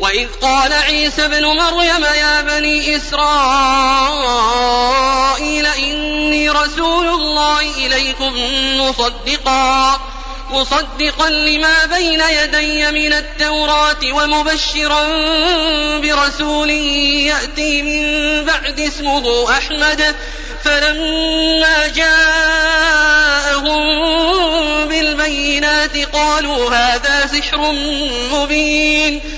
وإذ قال عيسى بن مريم يا بني إسرائيل إني رسول الله إليكم مصدقا مصدقا لما بين يدي من التوراة ومبشرا برسول يأتي من بعد اسمه أحمد فلما جاءهم بالبينات قالوا هذا سحر مبين.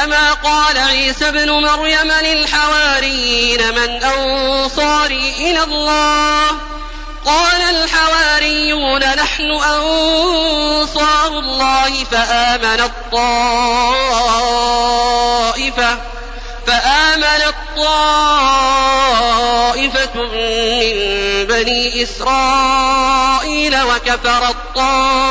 كما قال عيسى ابن مريم للحواريين من أنصاري إلى الله. قال الحواريون نحن أنصار الله فآمن الطائفة فآمن الطائفة من بني إسرائيل وكفر الطائفة.